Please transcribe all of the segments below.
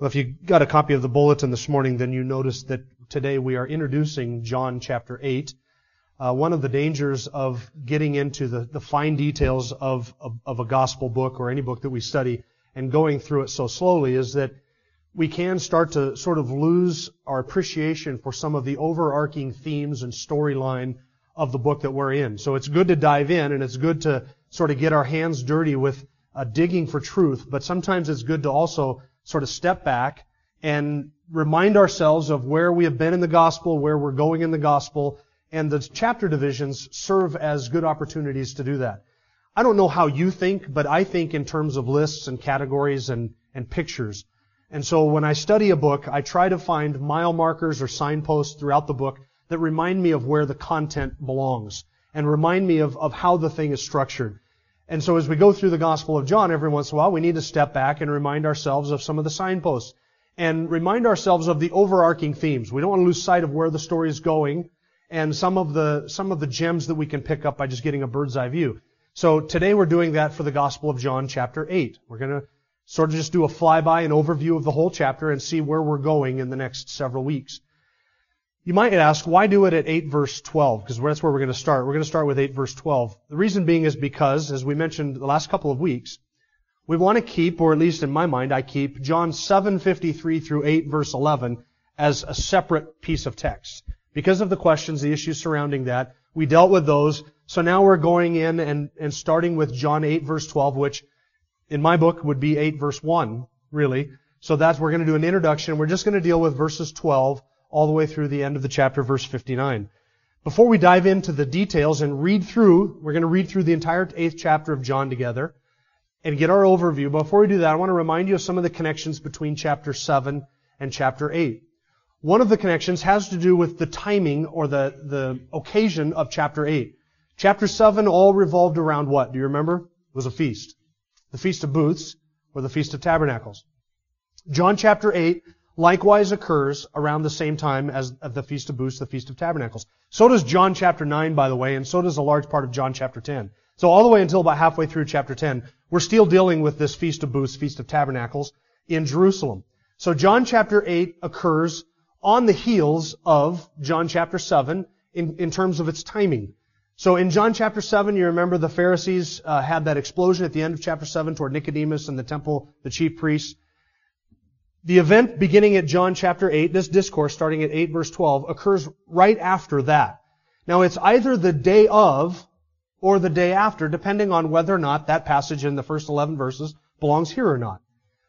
Well, if you got a copy of the bulletin this morning, then you noticed that today we are introducing John chapter 8. Uh, one of the dangers of getting into the, the fine details of, of, of a gospel book or any book that we study and going through it so slowly is that we can start to sort of lose our appreciation for some of the overarching themes and storyline of the book that we're in. So it's good to dive in and it's good to sort of get our hands dirty with uh, digging for truth, but sometimes it's good to also sort of step back and remind ourselves of where we have been in the gospel, where we're going in the gospel, and the chapter divisions serve as good opportunities to do that. I don't know how you think, but I think in terms of lists and categories and, and pictures. And so when I study a book, I try to find mile markers or signposts throughout the book that remind me of where the content belongs and remind me of, of how the thing is structured. And so as we go through the Gospel of John, every once in a while, we need to step back and remind ourselves of some of the signposts and remind ourselves of the overarching themes. We don't want to lose sight of where the story is going and some of the, some of the gems that we can pick up by just getting a bird's eye view. So today we're doing that for the Gospel of John chapter 8. We're going to sort of just do a flyby, an overview of the whole chapter and see where we're going in the next several weeks. You might ask, why do it at 8 verse 12? Because that's where we're going to start. We're going to start with 8 verse 12. The reason being is because, as we mentioned the last couple of weeks, we want to keep, or at least in my mind, I keep John 7:53 through 8 verse 11 as a separate piece of text. Because of the questions, the issues surrounding that, we dealt with those. So now we're going in and, and starting with John 8 verse 12, which in my book would be 8 verse 1, really. So that's, we're going to do an introduction. We're just going to deal with verses 12 all the way through the end of the chapter, verse 59. Before we dive into the details and read through, we're going to read through the entire eighth chapter of John together and get our overview. Before we do that, I want to remind you of some of the connections between chapter 7 and chapter 8. One of the connections has to do with the timing or the, the occasion of chapter 8. Chapter 7 all revolved around what? Do you remember? It was a feast. The Feast of Booths or the Feast of Tabernacles. John chapter 8 likewise occurs around the same time as the Feast of Booths, the Feast of Tabernacles. So does John chapter 9, by the way, and so does a large part of John chapter 10. So all the way until about halfway through chapter 10, we're still dealing with this Feast of Booths, Feast of Tabernacles in Jerusalem. So John chapter 8 occurs on the heels of John chapter 7 in, in terms of its timing. So in John chapter 7, you remember the Pharisees uh, had that explosion at the end of chapter 7 toward Nicodemus and the temple, the chief priests. The event beginning at John chapter 8, this discourse starting at 8 verse 12, occurs right after that. Now it's either the day of or the day after, depending on whether or not that passage in the first 11 verses belongs here or not.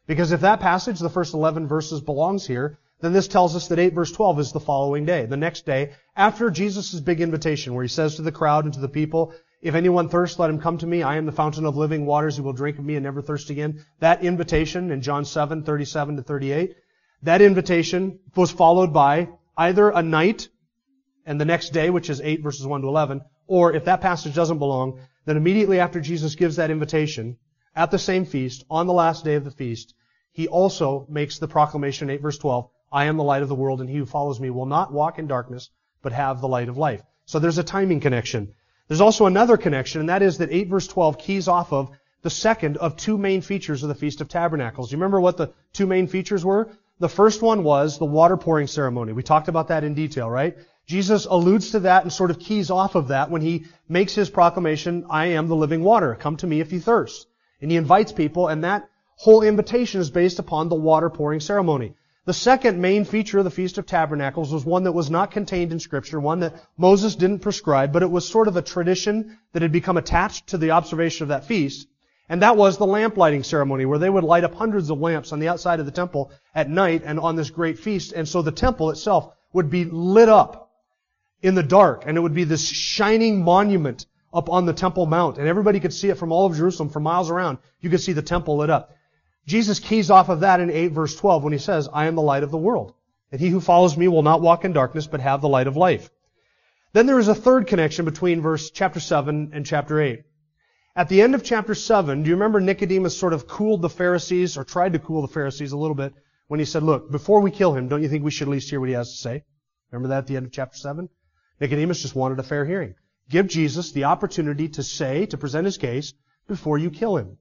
Because if that passage, the first 11 verses, belongs here, then this tells us that 8 verse 12 is the following day, the next day, after Jesus' big invitation, where he says to the crowd and to the people, if anyone thirsts, let him come to me. I am the fountain of living waters. He will drink of me and never thirst again. That invitation in John 7, 37 to 38, that invitation was followed by either a night and the next day, which is 8 verses 1 to 11, or if that passage doesn't belong, then immediately after Jesus gives that invitation, at the same feast, on the last day of the feast, he also makes the proclamation, 8 verse 12, I am the light of the world, and he who follows me will not walk in darkness, but have the light of life. So there's a timing connection. There's also another connection, and that is that 8 verse 12 keys off of the second of two main features of the Feast of Tabernacles. You remember what the two main features were? The first one was the water pouring ceremony. We talked about that in detail, right? Jesus alludes to that and sort of keys off of that when he makes his proclamation, I am the living water. Come to me if you thirst. And he invites people, and that whole invitation is based upon the water pouring ceremony. The second main feature of the Feast of Tabernacles was one that was not contained in Scripture, one that Moses didn't prescribe, but it was sort of a tradition that had become attached to the observation of that feast. And that was the lamp lighting ceremony, where they would light up hundreds of lamps on the outside of the temple at night and on this great feast. And so the temple itself would be lit up in the dark, and it would be this shining monument up on the Temple Mount, and everybody could see it from all of Jerusalem for miles around. You could see the temple lit up. Jesus keys off of that in 8 verse 12 when he says, I am the light of the world. And he who follows me will not walk in darkness, but have the light of life. Then there is a third connection between verse chapter 7 and chapter 8. At the end of chapter 7, do you remember Nicodemus sort of cooled the Pharisees, or tried to cool the Pharisees a little bit, when he said, look, before we kill him, don't you think we should at least hear what he has to say? Remember that at the end of chapter 7? Nicodemus just wanted a fair hearing. Give Jesus the opportunity to say, to present his case, before you kill him.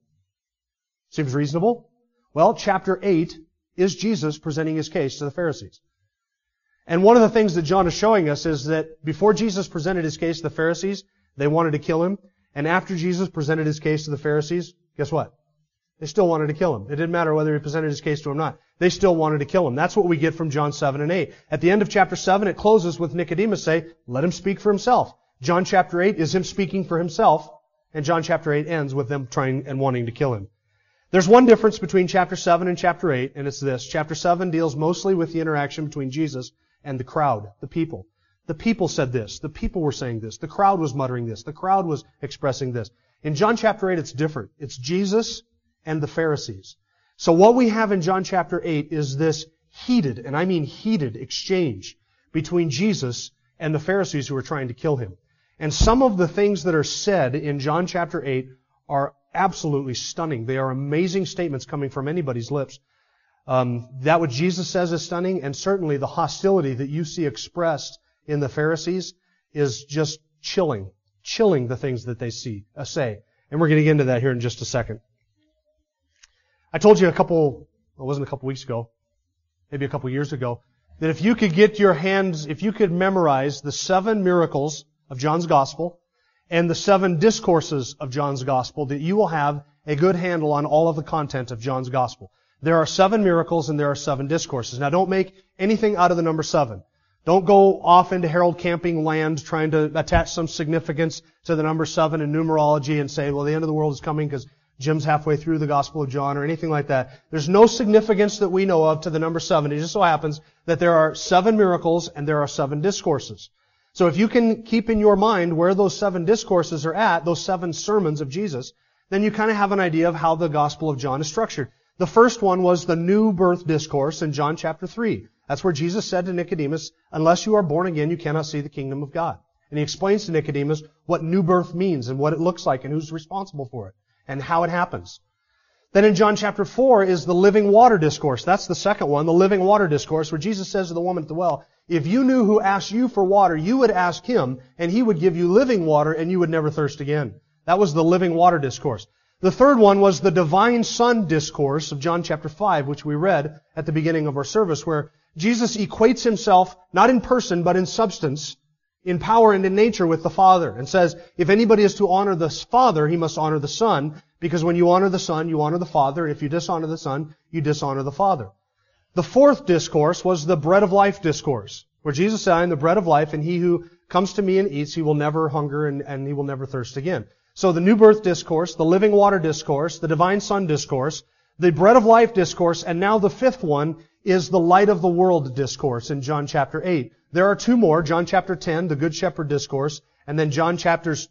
Seems reasonable? Well, chapter 8 is Jesus presenting his case to the Pharisees. And one of the things that John is showing us is that before Jesus presented his case to the Pharisees, they wanted to kill him. And after Jesus presented his case to the Pharisees, guess what? They still wanted to kill him. It didn't matter whether he presented his case to them or not. They still wanted to kill him. That's what we get from John 7 and 8. At the end of chapter 7, it closes with Nicodemus say, let him speak for himself. John chapter 8 is him speaking for himself, and John chapter 8 ends with them trying and wanting to kill him. There's one difference between chapter 7 and chapter 8, and it's this. Chapter 7 deals mostly with the interaction between Jesus and the crowd, the people. The people said this. The people were saying this. The crowd was muttering this. The crowd was expressing this. In John chapter 8, it's different. It's Jesus and the Pharisees. So what we have in John chapter 8 is this heated, and I mean heated, exchange between Jesus and the Pharisees who were trying to kill him. And some of the things that are said in John chapter 8 are absolutely stunning. They are amazing statements coming from anybody's lips. Um, that what Jesus says is stunning, and certainly the hostility that you see expressed in the Pharisees is just chilling, chilling the things that they see, uh, say. And we're going to get into that here in just a second. I told you a couple, well, it wasn't a couple weeks ago, maybe a couple years ago, that if you could get your hands, if you could memorize the seven miracles of John's Gospel and the seven discourses of John's Gospel, that you will have a good handle on all of the content of John's Gospel. There are seven miracles and there are seven discourses. Now don't make anything out of the number seven. Don't go off into Harold Camping land trying to attach some significance to the number seven in numerology and say, well, the end of the world is coming because Jim's halfway through the Gospel of John or anything like that. There's no significance that we know of to the number seven. It just so happens that there are seven miracles and there are seven discourses. So if you can keep in your mind where those seven discourses are at, those seven sermons of Jesus, then you kind of have an idea of how the Gospel of John is structured. The first one was the new birth discourse in John chapter 3. That's where Jesus said to Nicodemus, unless you are born again, you cannot see the kingdom of God. And he explains to Nicodemus what new birth means and what it looks like and who's responsible for it and how it happens. Then in John chapter 4 is the living water discourse. That's the second one, the living water discourse, where Jesus says to the woman at the well, if you knew who asked you for water, you would ask him, and he would give you living water, and you would never thirst again. That was the living water discourse. The third one was the divine son discourse of John chapter 5, which we read at the beginning of our service, where Jesus equates himself, not in person, but in substance, in power and in nature with the Father and says, if anybody is to honor the Father, he must honor the Son, because when you honor the Son, you honor the Father. And if you dishonor the Son, you dishonor the Father. The fourth discourse was the bread of life discourse, where Jesus said, I am the bread of life, and he who comes to me and eats, he will never hunger and, and he will never thirst again. So the new birth discourse, the living water discourse, the divine son discourse, the bread of life discourse, and now the fifth one is the light of the world discourse in John chapter 8. There are two more, John chapter 10, the Good Shepherd discourse, and then John chapters,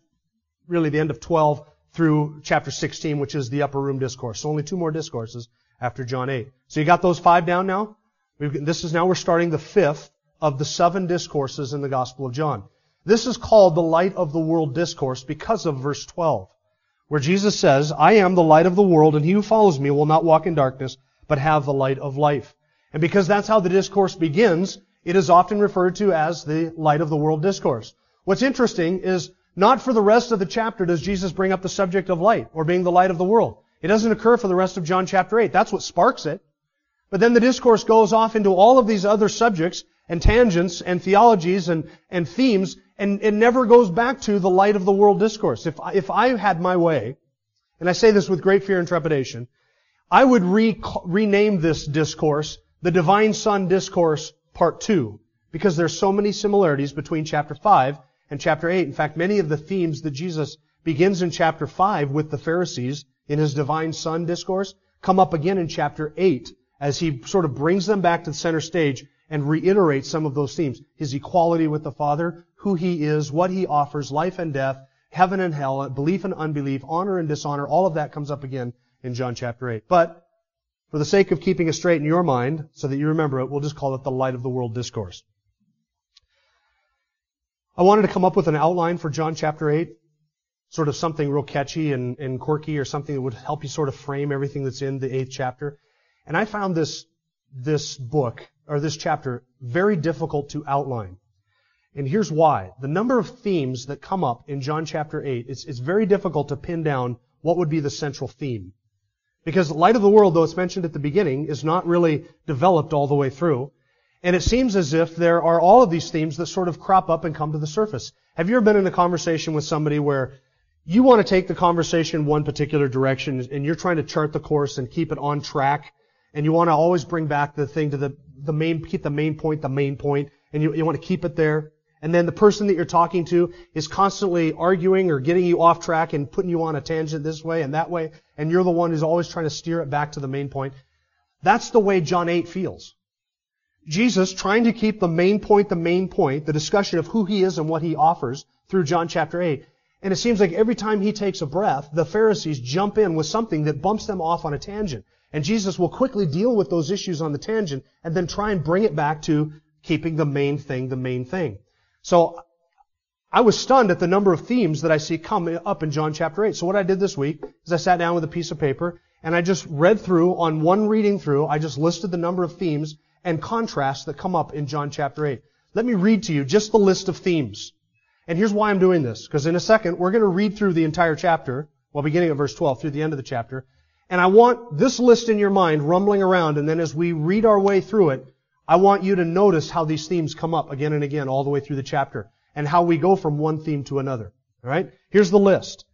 really the end of 12 through chapter 16, which is the upper room discourse. So only two more discourses after John 8. So you got those five down now? this is now we're starting the fifth of the seven discourses in the Gospel of John. This is called the light of the world discourse because of verse 12, where Jesus says, I am the light of the world, and he who follows me will not walk in darkness, but have the light of life. And because that's how the discourse begins, it is often referred to as the light of the world discourse. What's interesting is not for the rest of the chapter does Jesus bring up the subject of light or being the light of the world. It doesn't occur for the rest of John chapter 8. That's what sparks it. But then the discourse goes off into all of these other subjects and tangents and theologies and, and themes and it never goes back to the light of the world discourse. If, if I had my way, and I say this with great fear and trepidation, I would re- rename this discourse the Divine Son Discourse part 2 because there's so many similarities between chapter 5 and chapter 8. In fact, many of the themes that Jesus begins in chapter 5 with the Pharisees in his divine son discourse come up again in chapter 8 as he sort of brings them back to the center stage and reiterates some of those themes. His equality with the Father, who he is, what he offers, life and death, heaven and hell, belief and unbelief, honor and dishonor, all of that comes up again in John chapter 8. But For the sake of keeping it straight in your mind, so that you remember it, we'll just call it the light of the world discourse. I wanted to come up with an outline for John chapter 8, sort of something real catchy and, and quirky or something that would help you sort of frame everything that's in the eighth chapter. And I found this, this book, or this chapter, very difficult to outline. And here's why. The number of themes that come up in John chapter 8, it's, it's very difficult to pin down what would be the central theme. Because light of the world, though it's mentioned at the beginning, is not really developed all the way through. And it seems as if there are all of these themes that sort of crop up and come to the surface. Have you ever been in a conversation with somebody where you want to take the conversation one particular direction and you're trying to chart the course and keep it on track and you want to always bring back the thing to the, the main, keep the main point the main point and you, you want to keep it there? And then the person that you're talking to is constantly arguing or getting you off track and putting you on a tangent this way and that way, and you're the one who's always trying to steer it back to the main point. That's the way John 8 feels. Jesus trying to keep the main point the main point, the discussion of who he is and what he offers through John chapter 8. And it seems like every time he takes a breath, the Pharisees jump in with something that bumps them off on a tangent. And Jesus will quickly deal with those issues on the tangent and then try and bring it back to keeping the main thing the main thing. So I was stunned at the number of themes that I see come up in John chapter 8. So what I did this week is I sat down with a piece of paper and I just read through, on one reading through, I just listed the number of themes and contrasts that come up in John chapter 8. Let me read to you just the list of themes. And here's why I'm doing this. Because in a second, we're going to read through the entire chapter, well, beginning at verse 12 through the end of the chapter. And I want this list in your mind rumbling around, and then as we read our way through it, I want you to notice how these themes come up again and again all the way through the chapter and how we go from one theme to another. Alright? Here's the list.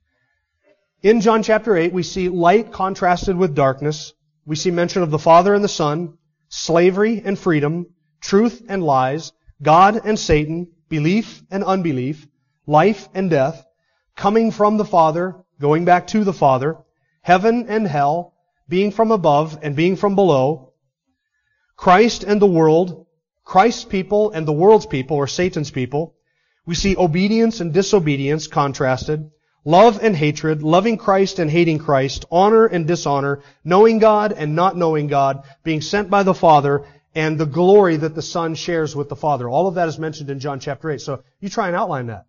In John chapter 8, we see light contrasted with darkness. We see mention of the Father and the Son, slavery and freedom, truth and lies, God and Satan, belief and unbelief, life and death, coming from the Father, going back to the Father, heaven and hell, being from above and being from below, Christ and the world, Christ's people and the world's people, or Satan's people. We see obedience and disobedience contrasted, love and hatred, loving Christ and hating Christ, honor and dishonor, knowing God and not knowing God, being sent by the Father, and the glory that the Son shares with the Father. All of that is mentioned in John chapter 8. So you try and outline that.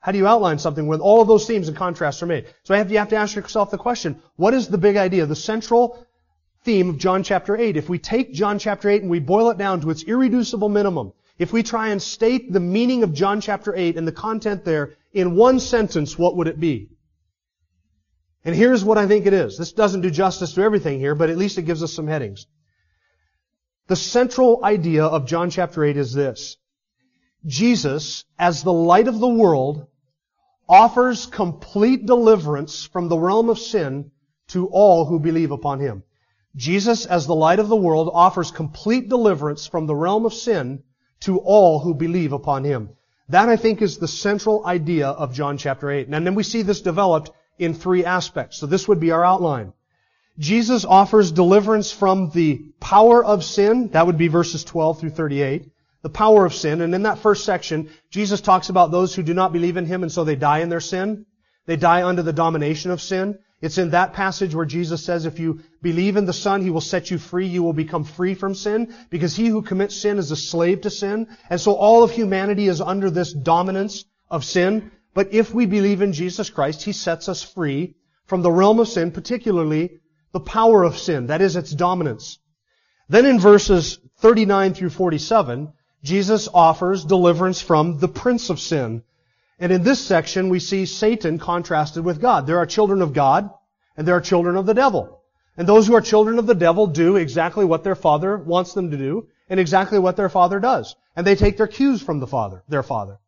How do you outline something when all of those themes and contrasts are made? So you have to ask yourself the question, what is the big idea, the central theme of John chapter 8. If we take John chapter 8 and we boil it down to its irreducible minimum, if we try and state the meaning of John chapter 8 and the content there in one sentence, what would it be? And here's what I think it is. This doesn't do justice to everything here, but at least it gives us some headings. The central idea of John chapter 8 is this. Jesus, as the light of the world, offers complete deliverance from the realm of sin to all who believe upon Him. Jesus, as the light of the world, offers complete deliverance from the realm of sin to all who believe upon Him. That, I think, is the central idea of John chapter 8. And then we see this developed in three aspects. So this would be our outline. Jesus offers deliverance from the power of sin. That would be verses 12 through 38. The power of sin. And in that first section, Jesus talks about those who do not believe in Him and so they die in their sin. They die under the domination of sin. It's in that passage where Jesus says, if you believe in the Son, He will set you free. You will become free from sin because he who commits sin is a slave to sin. And so all of humanity is under this dominance of sin. But if we believe in Jesus Christ, He sets us free from the realm of sin, particularly the power of sin. That is its dominance. Then in verses 39 through 47, Jesus offers deliverance from the prince of sin, and in this section, we see Satan contrasted with God. There are children of God, and there are children of the devil. And those who are children of the devil do exactly what their father wants them to do, and exactly what their father does. And they take their cues from the father, their father.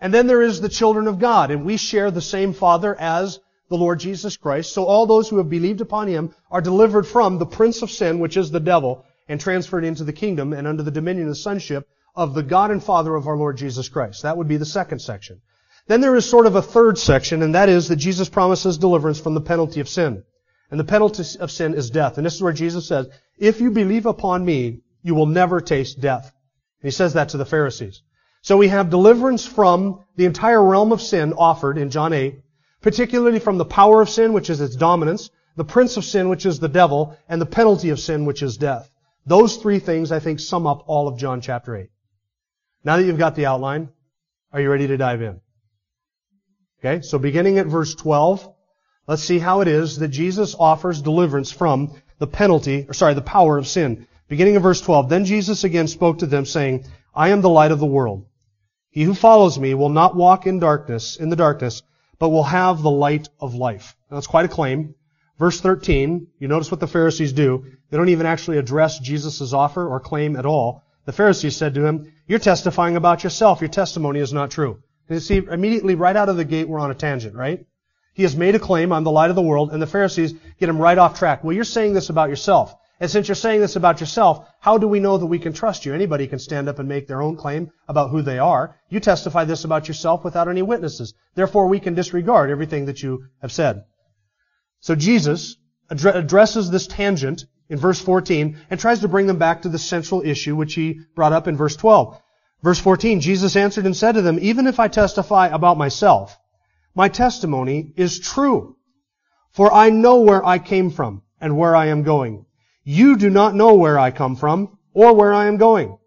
And then there is the children of God, and we share the same father as the Lord Jesus Christ. So all those who have believed upon him are delivered from the prince of sin, which is the devil, and transferred into the kingdom and under the dominion and sonship of the God and Father of our Lord Jesus Christ. That would be the second section. Then there is sort of a third section, and that is that Jesus promises deliverance from the penalty of sin. And the penalty of sin is death. And this is where Jesus says, if you believe upon me, you will never taste death. And he says that to the Pharisees. So we have deliverance from the entire realm of sin offered in John 8, particularly from the power of sin, which is its dominance, the prince of sin, which is the devil, and the penalty of sin, which is death. Those three things, I think, sum up all of John chapter 8. Now that you've got the outline, are you ready to dive in? Okay, so beginning at verse 12, let's see how it is that Jesus offers deliverance from the penalty, or sorry, the power of sin. Beginning of verse 12, Then Jesus again spoke to them, saying, I am the light of the world. He who follows me will not walk in darkness, in the darkness, but will have the light of life. Now, that's quite a claim. Verse 13, you notice what the Pharisees do. They don't even actually address Jesus' offer or claim at all. The Pharisees said to him, You're testifying about yourself. Your testimony is not true. And you see, immediately right out of the gate, we're on a tangent, right? He has made a claim, I'm the light of the world, and the Pharisees get him right off track. Well, you're saying this about yourself. And since you're saying this about yourself, how do we know that we can trust you? Anybody can stand up and make their own claim about who they are. You testify this about yourself without any witnesses. Therefore, we can disregard everything that you have said. So Jesus addresses this tangent in verse 14 and tries to bring them back to the central issue which he brought up in verse 12. Verse 14, Jesus answered and said to them, Even if I testify about myself, my testimony is true. For I know where I came from and where I am going. You do not know where I come from or where I am going.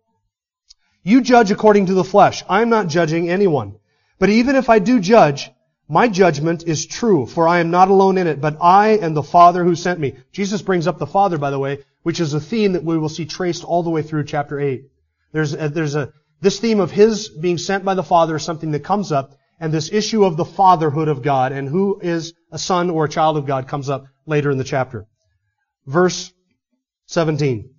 You judge according to the flesh. I am not judging anyone. But even if I do judge, my judgment is true, for I am not alone in it, but I and the Father who sent me. Jesus brings up the Father, by the way, which is a theme that we will see traced all the way through chapter 8. There's a, there's a, this theme of His being sent by the Father is something that comes up, and this issue of the fatherhood of God and who is a son or a child of God comes up later in the chapter. Verse 17.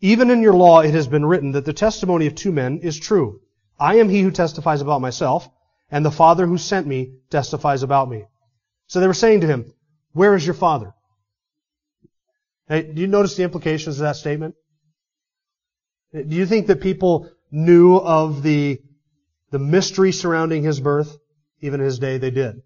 Even in your law it has been written that the testimony of two men is true. I am he who testifies about myself, and the Father who sent me testifies about me. So they were saying to him, Where is your Father? Hey, do you notice the implications of that statement? Do you think that people knew of the, the mystery surrounding his birth? Even in his day, they did.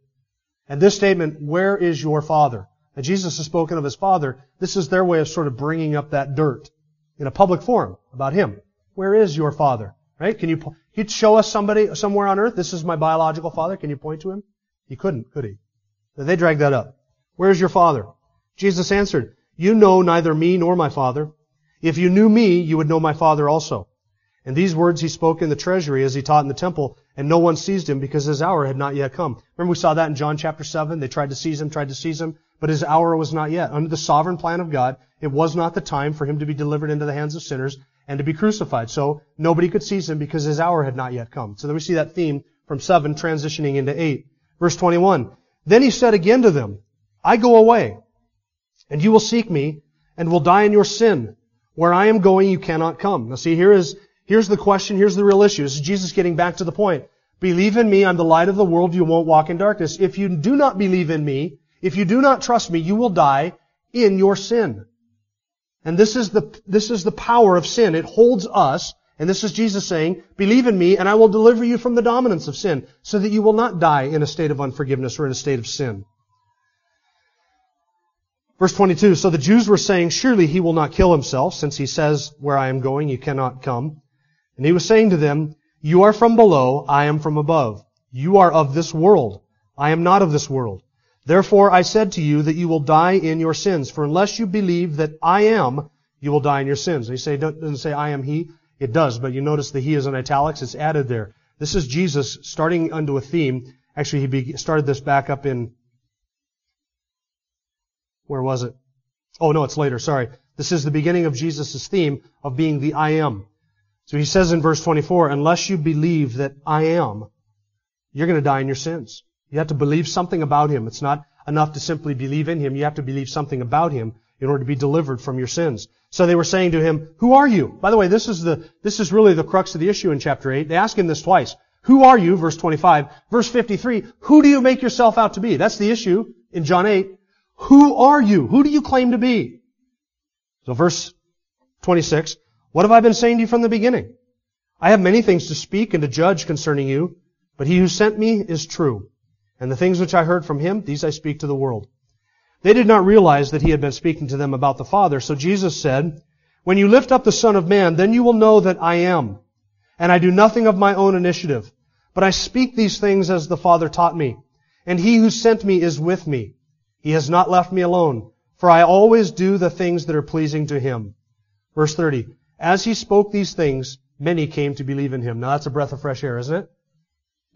And this statement, Where is your Father? Now, Jesus has spoken of his Father. This is their way of sort of bringing up that dirt in a public forum about him. Where is your Father? Right? Can you, he'd show us somebody somewhere on earth? This is my biological father. Can you point to him? He couldn't, could he? They dragged that up. Where's your father? Jesus answered, You know neither me nor my father. If you knew me, you would know my father also. And these words he spoke in the treasury as he taught in the temple, and no one seized him because his hour had not yet come. Remember we saw that in John chapter 7? They tried to seize him, tried to seize him, but his hour was not yet. Under the sovereign plan of God, it was not the time for him to be delivered into the hands of sinners and to be crucified. So nobody could seize him because his hour had not yet come. So then we see that theme from 7 transitioning into 8. Verse 21. Then he said again to them, I go away, and you will seek me, and will die in your sin. Where I am going, you cannot come. Now see, here is, here's the question, here's the real issue. This is Jesus getting back to the point. Believe in me, I'm the light of the world, you won't walk in darkness. If you do not believe in me, if you do not trust me, you will die in your sin. And this is the, this is the power of sin. It holds us, and this is Jesus saying, believe in me and I will deliver you from the dominance of sin, so that you will not die in a state of unforgiveness or in a state of sin. Verse 22, so the Jews were saying, surely he will not kill himself, since he says, where I am going, you cannot come. And he was saying to them, you are from below, I am from above. You are of this world. I am not of this world. Therefore I said to you that you will die in your sins. For unless you believe that I am, you will die in your sins. They say, doesn't say I am he. It does, but you notice the he is in italics. It's added there. This is Jesus starting onto a theme. Actually, he started this back up in, where was it? Oh no, it's later. Sorry. This is the beginning of Jesus' theme of being the I am. So he says in verse 24, unless you believe that I am, you're going to die in your sins. You have to believe something about Him. It's not enough to simply believe in Him. You have to believe something about Him in order to be delivered from your sins. So they were saying to him, Who are you? By the way, this is the, this is really the crux of the issue in chapter 8. They ask him this twice. Who are you? Verse 25. Verse 53. Who do you make yourself out to be? That's the issue in John 8. Who are you? Who do you claim to be? So verse 26. What have I been saying to you from the beginning? I have many things to speak and to judge concerning you, but he who sent me is true. And the things which I heard from him, these I speak to the world. They did not realize that he had been speaking to them about the Father. So Jesus said, When you lift up the Son of Man, then you will know that I am. And I do nothing of my own initiative. But I speak these things as the Father taught me. And he who sent me is with me. He has not left me alone, for I always do the things that are pleasing to him. Verse 30. As he spoke these things, many came to believe in him. Now that's a breath of fresh air, isn't it?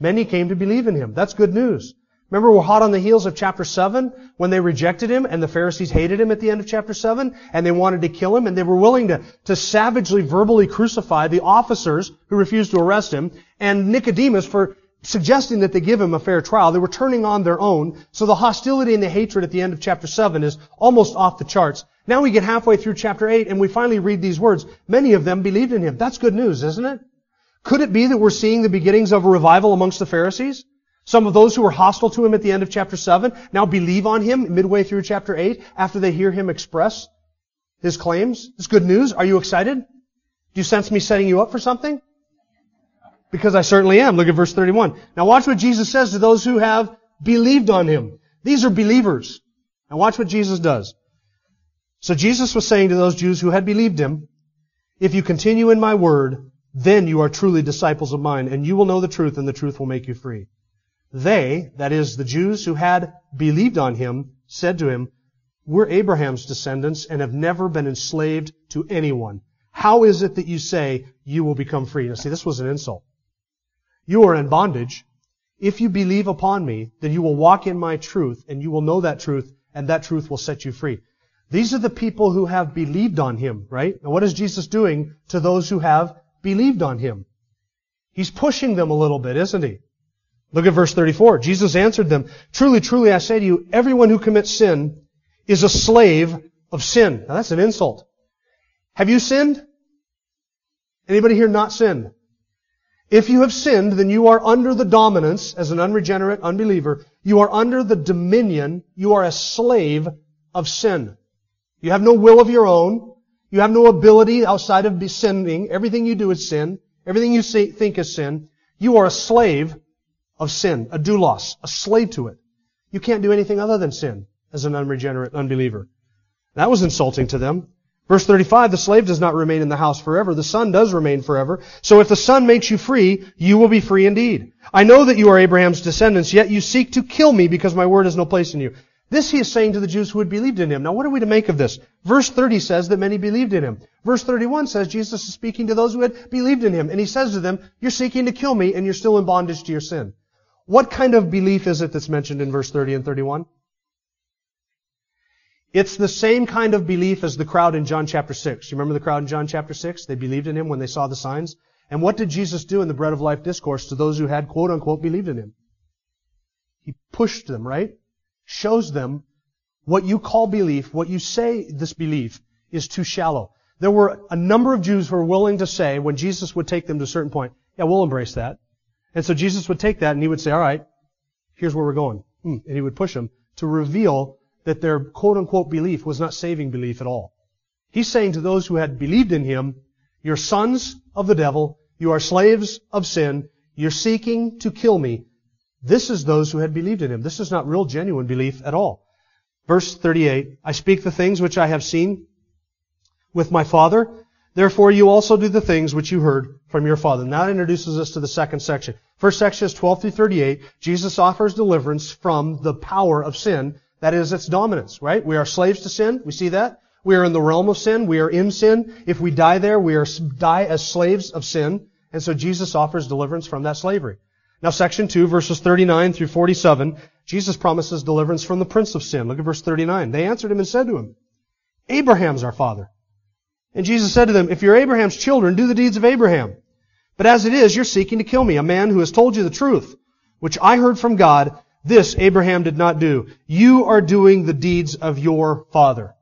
Many came to believe in him. That's good news. Remember, we're hot on the heels of chapter 7 when they rejected him and the Pharisees hated him at the end of chapter 7 and they wanted to kill him and they were willing to, to savagely verbally crucify the officers who refused to arrest him and Nicodemus for suggesting that they give him a fair trial. They were turning on their own. So the hostility and the hatred at the end of chapter 7 is almost off the charts. Now we get halfway through chapter 8 and we finally read these words. Many of them believed in him. That's good news, isn't it? Could it be that we're seeing the beginnings of a revival amongst the Pharisees? Some of those who were hostile to him at the end of chapter 7 now believe on him midway through chapter 8 after they hear him express his claims. It's good news. Are you excited? Do you sense me setting you up for something? Because I certainly am. Look at verse 31. Now watch what Jesus says to those who have believed on him. These are believers. Now watch what Jesus does. So Jesus was saying to those Jews who had believed him, if you continue in my word, then you are truly disciples of mine, and you will know the truth, and the truth will make you free. They, that is, the Jews who had believed on him, said to him, We're Abraham's descendants and have never been enslaved to anyone. How is it that you say you will become free? Now see, this was an insult. You are in bondage. If you believe upon me, then you will walk in my truth, and you will know that truth, and that truth will set you free. These are the people who have believed on him, right? Now what is Jesus doing to those who have believed on him? He's pushing them a little bit, isn't he? Look at verse 34. Jesus answered them, Truly, truly, I say to you, everyone who commits sin is a slave of sin. Now that's an insult. Have you sinned? Anybody here not sinned? If you have sinned, then you are under the dominance, as an unregenerate unbeliever, you are under the dominion, you are a slave of sin. You have no will of your own. You have no ability outside of sinning. Everything you do is sin. Everything you think is sin. You are a slave of sin, a doulos, a slave to it. You can't do anything other than sin as an unregenerate unbeliever. That was insulting to them. Verse 35, the slave does not remain in the house forever. The son does remain forever. So if the son makes you free, you will be free indeed. I know that you are Abraham's descendants, yet you seek to kill me because my word has no place in you. This he is saying to the Jews who had believed in him. Now what are we to make of this? Verse 30 says that many believed in him. Verse 31 says Jesus is speaking to those who had believed in him. And he says to them, you're seeking to kill me and you're still in bondage to your sin. What kind of belief is it that's mentioned in verse 30 and 31? It's the same kind of belief as the crowd in John chapter 6. You remember the crowd in John chapter 6? They believed in him when they saw the signs. And what did Jesus do in the bread of life discourse to those who had quote unquote believed in him? He pushed them, right? Shows them what you call belief, what you say this belief is too shallow. There were a number of Jews who were willing to say when Jesus would take them to a certain point, yeah, we'll embrace that. And so Jesus would take that and he would say, all right, here's where we're going. Hmm. And he would push them to reveal that their quote unquote belief was not saving belief at all. He's saying to those who had believed in him, you're sons of the devil, you are slaves of sin, you're seeking to kill me. This is those who had believed in him. This is not real genuine belief at all. Verse 38, I speak the things which I have seen with my Father, Therefore you also do the things which you heard from your father. Now that introduces us to the second section. First section is 12 through 38. Jesus offers deliverance from the power of sin. That is its dominance, right? We are slaves to sin. We see that. We are in the realm of sin. We are in sin. If we die there, we are die as slaves of sin. And so Jesus offers deliverance from that slavery. Now section 2, verses 39 through 47, Jesus promises deliverance from the prince of sin. Look at verse 39. They answered him and said to him, Abraham's our father. And Jesus said to them, If you're Abraham's children, do the deeds of Abraham. But as it is, you're seeking to kill me, a man who has told you the truth, which I heard from God. This Abraham did not do. You are doing the deeds of your father.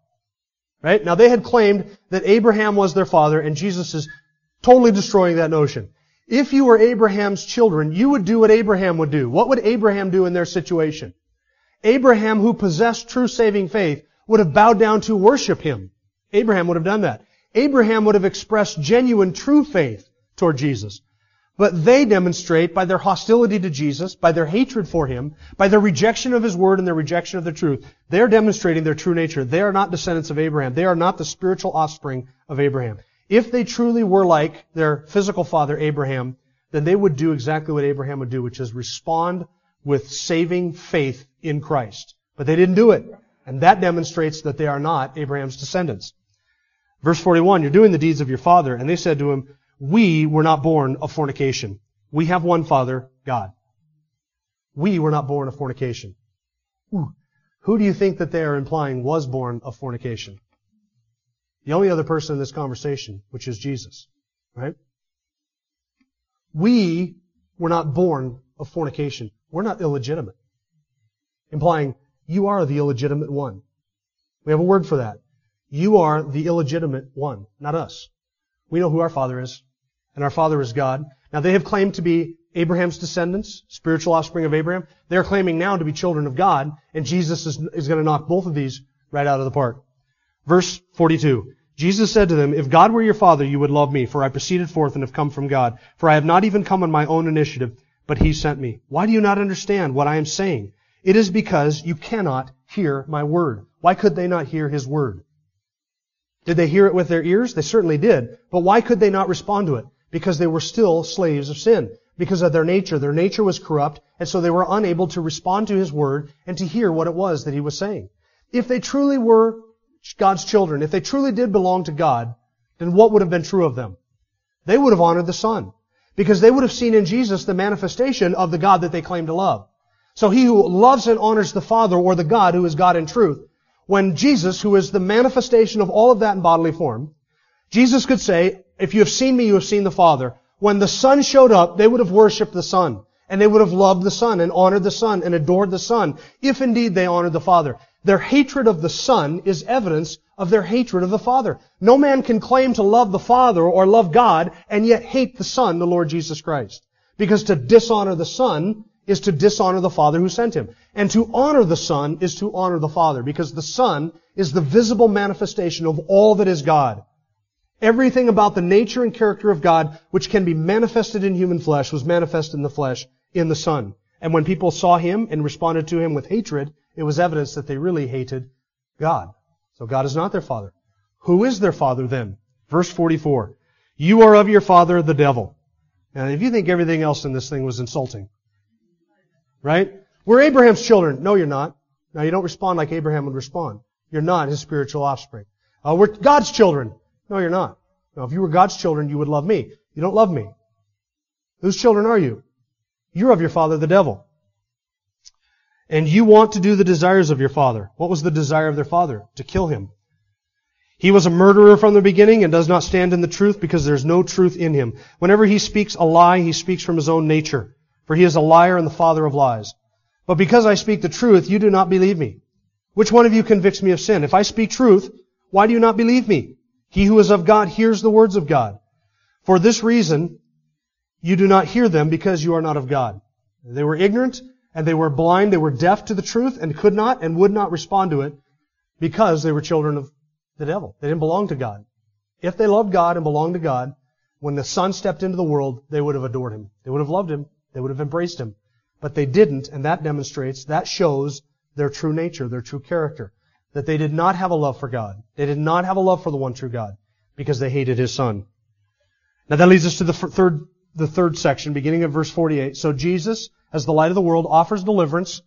Right? Now they had claimed that Abraham was their father, and Jesus is totally destroying that notion. If you were Abraham's children, you would do what Abraham would do. What would Abraham do in their situation? Abraham, who possessed true saving faith, would have bowed down to worship him. Abraham would have done that. Abraham would have expressed genuine true faith toward Jesus. But they demonstrate by their hostility to Jesus, by their hatred for Him, by their rejection of His Word and their rejection of the truth, they're demonstrating their true nature. They are not descendants of Abraham. They are not the spiritual offspring of Abraham. If they truly were like their physical father Abraham, then they would do exactly what Abraham would do, which is respond with saving faith in Christ. But they didn't do it. And that demonstrates that they are not Abraham's descendants. Verse 41, you're doing the deeds of your father. And they said to him, we were not born of fornication. We have one father, God. We were not born of fornication. Ooh. Who do you think that they are implying was born of fornication? The only other person in this conversation, which is Jesus. Right? We were not born of fornication. We're not illegitimate. Implying you are the illegitimate one. We have a word for that. You are the illegitimate one, not us. We know who our father is, and our father is God. Now they have claimed to be Abraham's descendants, spiritual offspring of Abraham. They're claiming now to be children of God, and Jesus is, is going to knock both of these right out of the park. Verse 42. Jesus said to them, If God were your father, you would love me, for I proceeded forth and have come from God. For I have not even come on my own initiative, but he sent me. Why do you not understand what I am saying? It is because you cannot hear my word. Why could they not hear his word? Did they hear it with their ears? They certainly did. But why could they not respond to it? Because they were still slaves of sin. Because of their nature. Their nature was corrupt, and so they were unable to respond to his word and to hear what it was that he was saying. If they truly were God's children, if they truly did belong to God, then what would have been true of them? They would have honored the Son. Because they would have seen in Jesus the manifestation of the God that they claim to love. So he who loves and honors the Father or the God who is God in truth, when Jesus, who is the manifestation of all of that in bodily form, Jesus could say, if you have seen me, you have seen the Father. When the Son showed up, they would have worshipped the Son. And they would have loved the Son and honored the Son and adored the Son, if indeed they honored the Father. Their hatred of the Son is evidence of their hatred of the Father. No man can claim to love the Father or love God and yet hate the Son, the Lord Jesus Christ. Because to dishonor the Son is to dishonor the Father who sent him. And to honor the Son is to honor the Father, because the Son is the visible manifestation of all that is God. Everything about the nature and character of God, which can be manifested in human flesh, was manifested in the flesh in the Son. And when people saw him and responded to him with hatred, it was evidence that they really hated God. So God is not their father. Who is their father then? Verse 44. You are of your father, the devil. And if you think everything else in this thing was insulting, right? We're Abraham's children. No, you're not. Now you don't respond like Abraham would respond. You're not his spiritual offspring. Uh, we're God's children. No, you're not. Now, if you were God's children, you would love me. You don't love me. Whose children are you? You're of your father, the devil. And you want to do the desires of your father. What was the desire of their father? To kill him. He was a murderer from the beginning and does not stand in the truth because there's no truth in him. Whenever he speaks a lie, he speaks from his own nature. For he is a liar and the father of lies. But because I speak the truth, you do not believe me. Which one of you convicts me of sin? If I speak truth, why do you not believe me? He who is of God hears the words of God. For this reason, you do not hear them because you are not of God. They were ignorant and they were blind, they were deaf to the truth and could not and would not respond to it because they were children of the devil. They didn't belong to God. If they loved God and belonged to God, when the Son stepped into the world, they would have adored Him. They would have loved Him. They would have embraced Him. But they didn't, and that demonstrates, that shows their true nature, their true character. That they did not have a love for God. They did not have a love for the one true God because they hated His Son. Now that leads us to the third, the third section, beginning of verse 48. So Jesus, as the light of the world, offers deliverance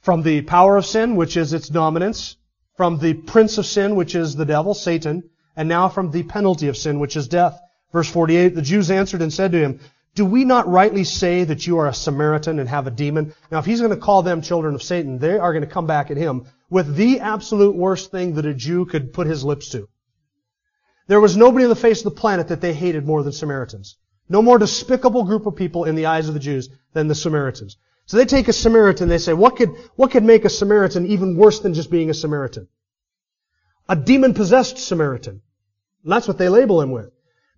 from the power of sin, which is its dominance, from the prince of sin, which is the devil, Satan, and now from the penalty of sin, which is death. Verse 48, the Jews answered and said to him, Do we not rightly say that you are a Samaritan and have a demon? Now, if he's going to call them children of Satan, they are going to come back at him with the absolute worst thing that a Jew could put his lips to. There was nobody on the face of the planet that they hated more than Samaritans. No more despicable group of people in the eyes of the Jews than the Samaritans. So they take a Samaritan, they say, what could, what could make a Samaritan even worse than just being a Samaritan? A demon-possessed Samaritan. That's what they label him with.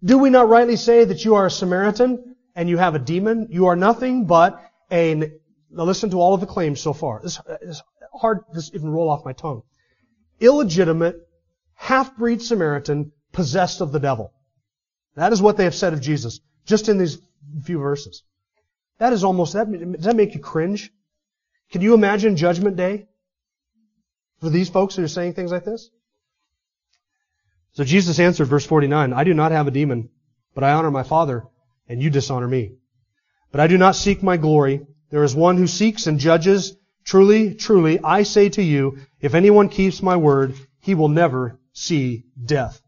Do we not rightly say that you are a Samaritan and you have a demon? You are nothing but a, now listen to all of the claims so far. It's, it's hard to even roll off my tongue. Illegitimate, half-breed Samaritan possessed of the devil. That is what they have said of Jesus just in these few verses. That is almost, that, does that make you cringe? Can you imagine Judgment Day for these folks who are saying things like this? So Jesus answered, verse 49, I do not have a demon, but I honor my Father, and you dishonor me. But I do not seek my glory. There is one who seeks and judges Truly, truly, I say to you, if anyone keeps my word, he will never see death.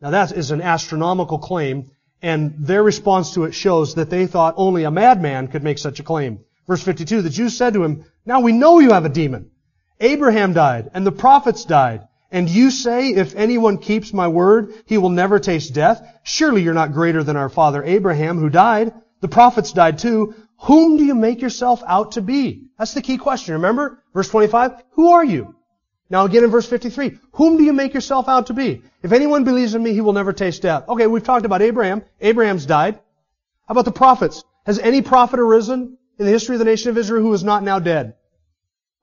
Now that is an astronomical claim, and their response to it shows that they thought only a madman could make such a claim. Verse 52, the Jews said to him, Now we know you have a demon. Abraham died, and the prophets died. And you say, if anyone keeps my word, he will never taste death. Surely you're not greater than our father Abraham, who died. The prophets died too. Whom do you make yourself out to be? That's the key question. Remember? Verse 25. Who are you? Now again in verse 53. Whom do you make yourself out to be? If anyone believes in me, he will never taste death. Okay, we've talked about Abraham. Abraham's died. How about the prophets? Has any prophet arisen in the history of the nation of Israel who is not now dead?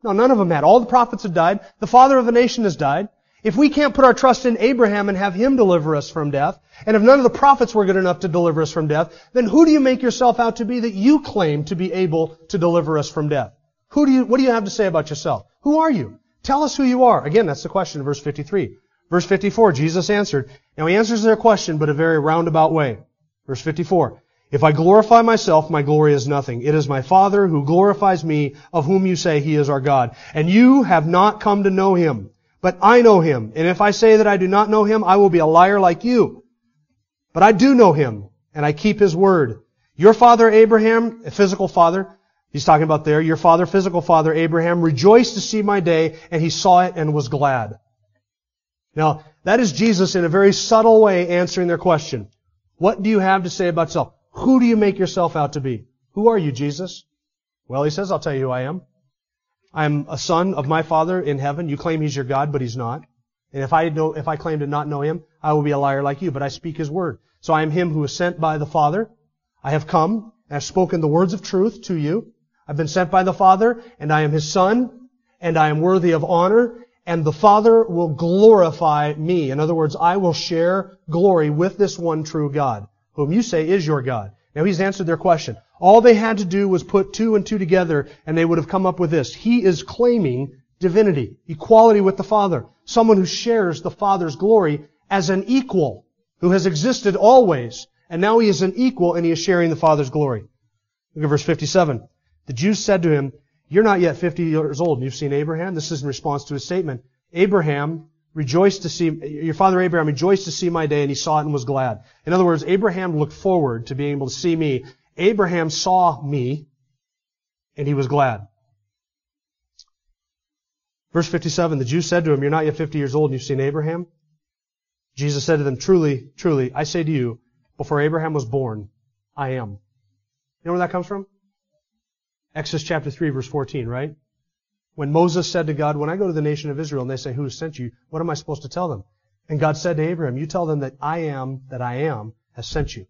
No, none of them had. All the prophets had died. The father of the nation has died. If we can't put our trust in Abraham and have him deliver us from death, and if none of the prophets were good enough to deliver us from death, then who do you make yourself out to be that you claim to be able to deliver us from death? Who do you, what do you have to say about yourself? Who are you? Tell us who you are. Again, that's the question verse 53. Verse 54, Jesus answered. Now he answers their question, but a very roundabout way. Verse 54. If I glorify myself, my glory is nothing. It is my Father who glorifies me, of whom you say he is our God. And you have not come to know him, but I know him. And if I say that I do not know him, I will be a liar like you. But I do know him, and I keep his word. Your father Abraham, a physical father, he's talking about there, your father, physical father Abraham, rejoiced to see my day, and he saw it and was glad. Now, that is Jesus in a very subtle way answering their question. What do you have to say about yourself? Who do you make yourself out to be? Who are you, Jesus? Well, he says, I'll tell you who I am. I'm a son of my Father in heaven. You claim he's your God, but he's not. And if I know, if I claim to not know him, I will be a liar like you, but I speak his word. So I am him who was sent by the Father. I have come and have spoken the words of truth to you. I've been sent by the Father, and I am his son, and I am worthy of honor, and the Father will glorify me. In other words, I will share glory with this one true God whom you say is your God. Now he's answered their question. All they had to do was put two and two together and they would have come up with this. He is claiming divinity, equality with the Father, someone who shares the Father's glory as an equal, who has existed always, and now he is an equal and he is sharing the Father's glory. Look at verse 57. The Jews said to him, You're not yet 50 years old and you've seen Abraham? This is in response to his statement. Abraham rejoiced to see, your father Abraham rejoiced to see my day and he saw it and was glad. In other words, Abraham looked forward to being able to see me. Abraham saw me and he was glad. Verse 57, the Jews said to him, You're not yet 50 years old and you've seen Abraham? Jesus said to them, Truly, truly, I say to you, before Abraham was born, I am. You know where that comes from? Exodus chapter 3 verse 14, right? When Moses said to God, when I go to the nation of Israel and they say, who has sent you? What am I supposed to tell them? And God said to Abraham, you tell them that I am, that I am, has sent you.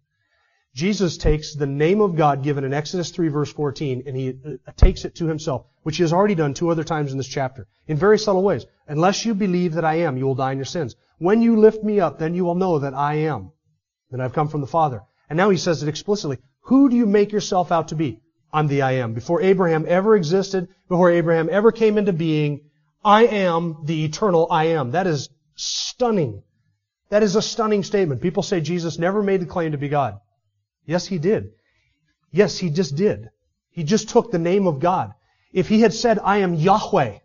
Jesus takes the name of God given in Exodus 3 verse 14 and he uh, takes it to himself, which he has already done two other times in this chapter, in very subtle ways. Unless you believe that I am, you will die in your sins. When you lift me up, then you will know that I am, that I've come from the Father. And now he says it explicitly. Who do you make yourself out to be? I'm the I am. Before Abraham ever existed, before Abraham ever came into being, I am the eternal I am. That is stunning. That is a stunning statement. People say Jesus never made the claim to be God. Yes, he did. Yes, he just did. He just took the name of God. If he had said, I am Yahweh,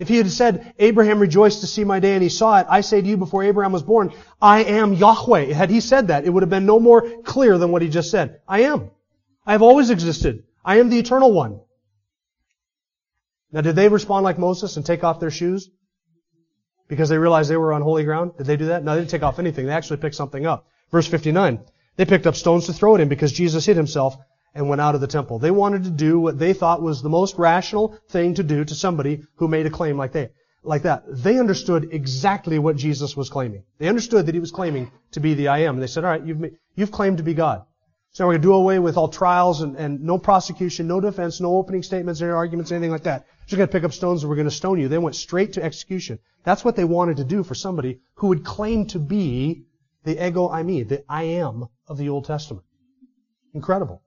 if he had said, Abraham rejoiced to see my day and he saw it, I say to you before Abraham was born, I am Yahweh. Had he said that, it would have been no more clear than what he just said. I am. I have always existed. I am the eternal one. Now, did they respond like Moses and take off their shoes? Because they realized they were on holy ground? Did they do that? No, they didn't take off anything. They actually picked something up. Verse 59. They picked up stones to throw at him because Jesus hid himself and went out of the temple. They wanted to do what they thought was the most rational thing to do to somebody who made a claim like they, like that. They understood exactly what Jesus was claiming. They understood that he was claiming to be the I am. And they said, all right, you've, you've claimed to be God. So we're going to do away with all trials and, and no prosecution, no defense, no opening statements, or arguments, anything like that. Just going to pick up stones and we're going to stone you. They went straight to execution. That's what they wanted to do for somebody who would claim to be the ego eimi, the I am of the Old Testament. Incredible.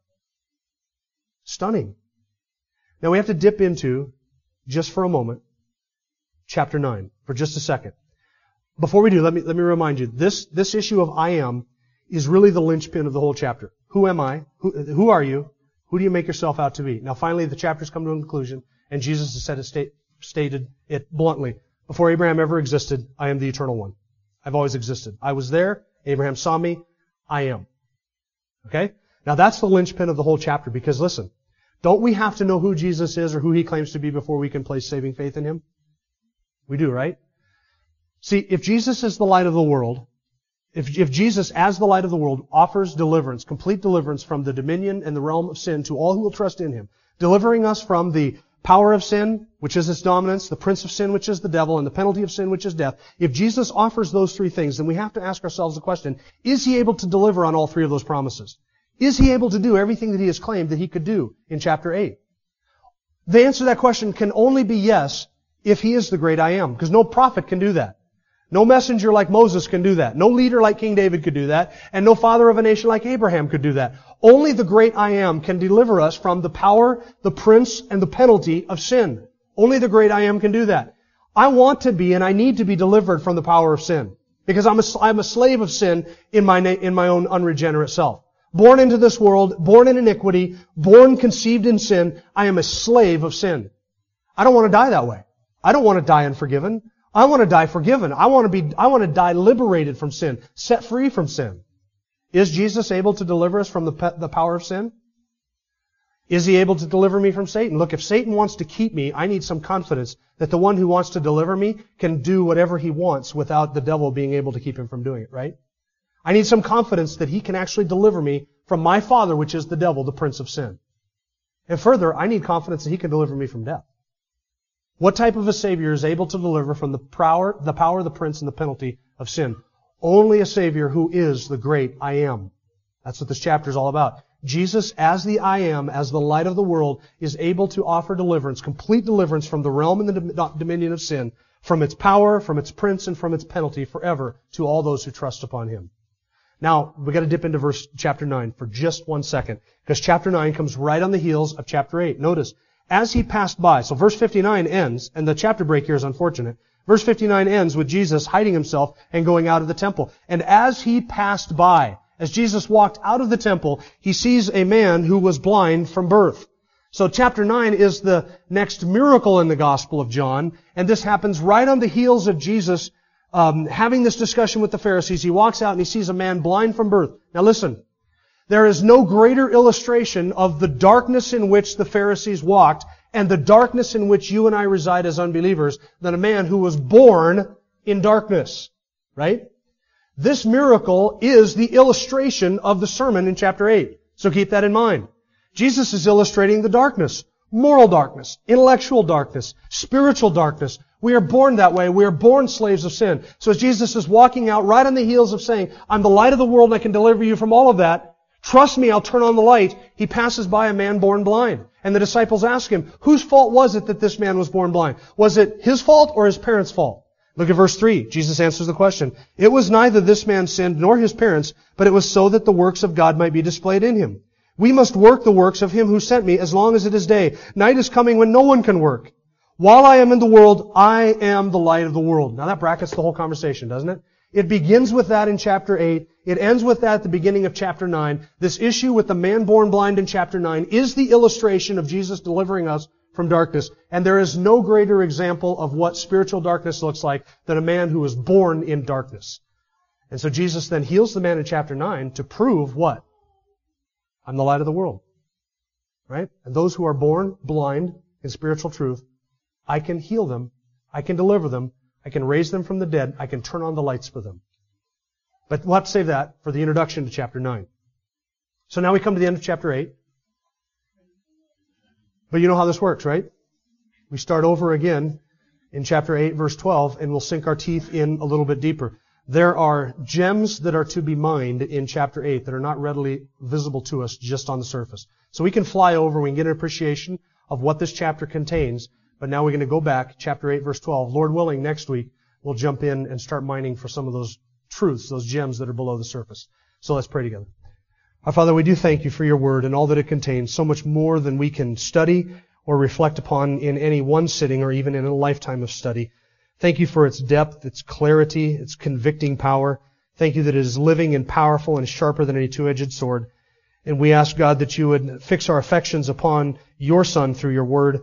Stunning. Now we have to dip into, just for a moment, chapter 9, for just a second. Before we do, let me, let me remind you, this, this issue of I am is really the linchpin of the whole chapter. Who am I? Who, who are you? Who do you make yourself out to be? Now finally the chapters come to a conclusion and Jesus has said it state, stated it bluntly. Before Abraham ever existed, I am the eternal one. I've always existed. I was there. Abraham saw me. I am. Okay? Now that's the linchpin of the whole chapter because listen, don't we have to know who Jesus is or who he claims to be before we can place saving faith in him? We do, right? See, if Jesus is the light of the world, if, if Jesus, as the light of the world, offers deliverance, complete deliverance from the dominion and the realm of sin to all who will trust in him, delivering us from the power of sin, which is its dominance, the prince of sin, which is the devil, and the penalty of sin, which is death, if Jesus offers those three things, then we have to ask ourselves the question, is he able to deliver on all three of those promises? Is he able to do everything that he has claimed that he could do in chapter 8? The answer to that question can only be yes if he is the great I am, because no prophet can do that. No messenger like Moses can do that. No leader like King David could do that. And no father of a nation like Abraham could do that. Only the great I am can deliver us from the power, the prince, and the penalty of sin. Only the great I am can do that. I want to be and I need to be delivered from the power of sin. Because I'm a, I'm a slave of sin in my, in my own unregenerate self. Born into this world, born in iniquity, born conceived in sin, I am a slave of sin. I don't want to die that way. I don't want to die unforgiven. I want to die forgiven. I want to be, I want to die liberated from sin, set free from sin. Is Jesus able to deliver us from the, the power of sin? Is he able to deliver me from Satan? Look, if Satan wants to keep me, I need some confidence that the one who wants to deliver me can do whatever he wants without the devil being able to keep him from doing it, right? I need some confidence that he can actually deliver me from my father, which is the devil, the prince of sin. And further, I need confidence that he can deliver me from death. What type of a Savior is able to deliver from the power, the power, of the prince, and the penalty of sin? Only a Savior who is the great I am. That's what this chapter is all about. Jesus, as the I am, as the light of the world, is able to offer deliverance, complete deliverance from the realm and the dominion of sin, from its power, from its prince, and from its penalty forever to all those who trust upon Him. Now, we gotta dip into verse, chapter 9 for just one second, because chapter 9 comes right on the heels of chapter 8. Notice, as he passed by. So verse 59 ends, and the chapter break here is unfortunate. Verse 59 ends with Jesus hiding himself and going out of the temple. And as he passed by, as Jesus walked out of the temple, he sees a man who was blind from birth. So chapter 9 is the next miracle in the Gospel of John, and this happens right on the heels of Jesus um, having this discussion with the Pharisees. He walks out and he sees a man blind from birth. Now listen, there is no greater illustration of the darkness in which the Pharisees walked and the darkness in which you and I reside as unbelievers than a man who was born in darkness. Right? This miracle is the illustration of the sermon in chapter 8. So keep that in mind. Jesus is illustrating the darkness. Moral darkness, intellectual darkness, spiritual darkness. We are born that way. We are born slaves of sin. So Jesus is walking out right on the heels of saying, I'm the light of the world and I can deliver you from all of that, Trust me, I'll turn on the light. He passes by a man born blind. And the disciples ask him, whose fault was it that this man was born blind? Was it his fault or his parents' fault? Look at verse 3. Jesus answers the question. It was neither this man's sin nor his parents, but it was so that the works of God might be displayed in him. We must work the works of him who sent me as long as it is day. Night is coming when no one can work. While I am in the world, I am the light of the world. Now that brackets the whole conversation, doesn't it? It begins with that in chapter 8. It ends with that at the beginning of chapter 9. This issue with the man born blind in chapter 9 is the illustration of Jesus delivering us from darkness. And there is no greater example of what spiritual darkness looks like than a man who is born in darkness. And so Jesus then heals the man in chapter 9 to prove what? I'm the light of the world. Right? And those who are born blind in spiritual truth, I can heal them. I can deliver them I can raise them from the dead. I can turn on the lights for them. But we'll have to save that for the introduction to chapter 9. So now we come to the end of chapter 8. But you know how this works, right? We start over again in chapter 8, verse 12, and we'll sink our teeth in a little bit deeper. There are gems that are to be mined in chapter 8 that are not readily visible to us just on the surface. So we can fly over, we can get an appreciation of what this chapter contains, but now we're going to go back, chapter 8, verse 12. Lord willing, next week, we'll jump in and start mining for some of those truths, those gems that are below the surface. So let's pray together. Our Father, we do thank you for your word and all that it contains, so much more than we can study or reflect upon in any one sitting or even in a lifetime of study. Thank you for its depth, its clarity, its convicting power. Thank you that it is living and powerful and sharper than any two-edged sword. And we ask, God, that you would fix our affections upon your Son through your word.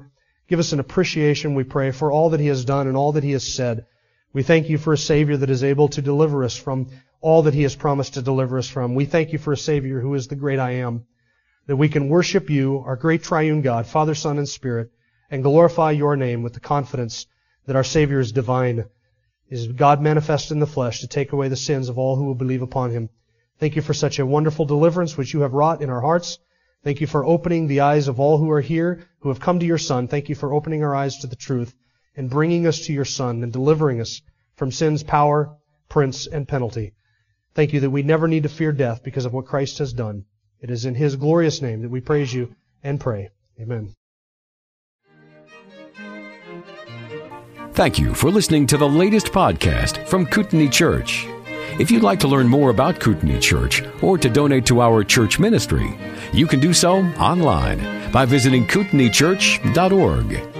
Give us an appreciation, we pray, for all that he has done and all that he has said. We thank you for a Savior that is able to deliver us from all that he has promised to deliver us from. We thank you for a Savior who is the great I am, that we can worship you, our great triune God, Father, Son, and Spirit, and glorify your name with the confidence that our Savior is divine, is God manifest in the flesh to take away the sins of all who will believe upon him. Thank you for such a wonderful deliverance which you have wrought in our hearts. Thank you for opening the eyes of all who are here, who have come to your Son. Thank you for opening our eyes to the truth and bringing us to your Son and delivering us from sin's power, prince, and penalty. Thank you that we never need to fear death because of what Christ has done. It is in His glorious name that we praise you and pray. Amen. Thank you for listening to the latest podcast from Kootenai Church. If you'd like to learn more about Kootenai Church or to donate to our church ministry, you can do so online by visiting kootenaichurch.org.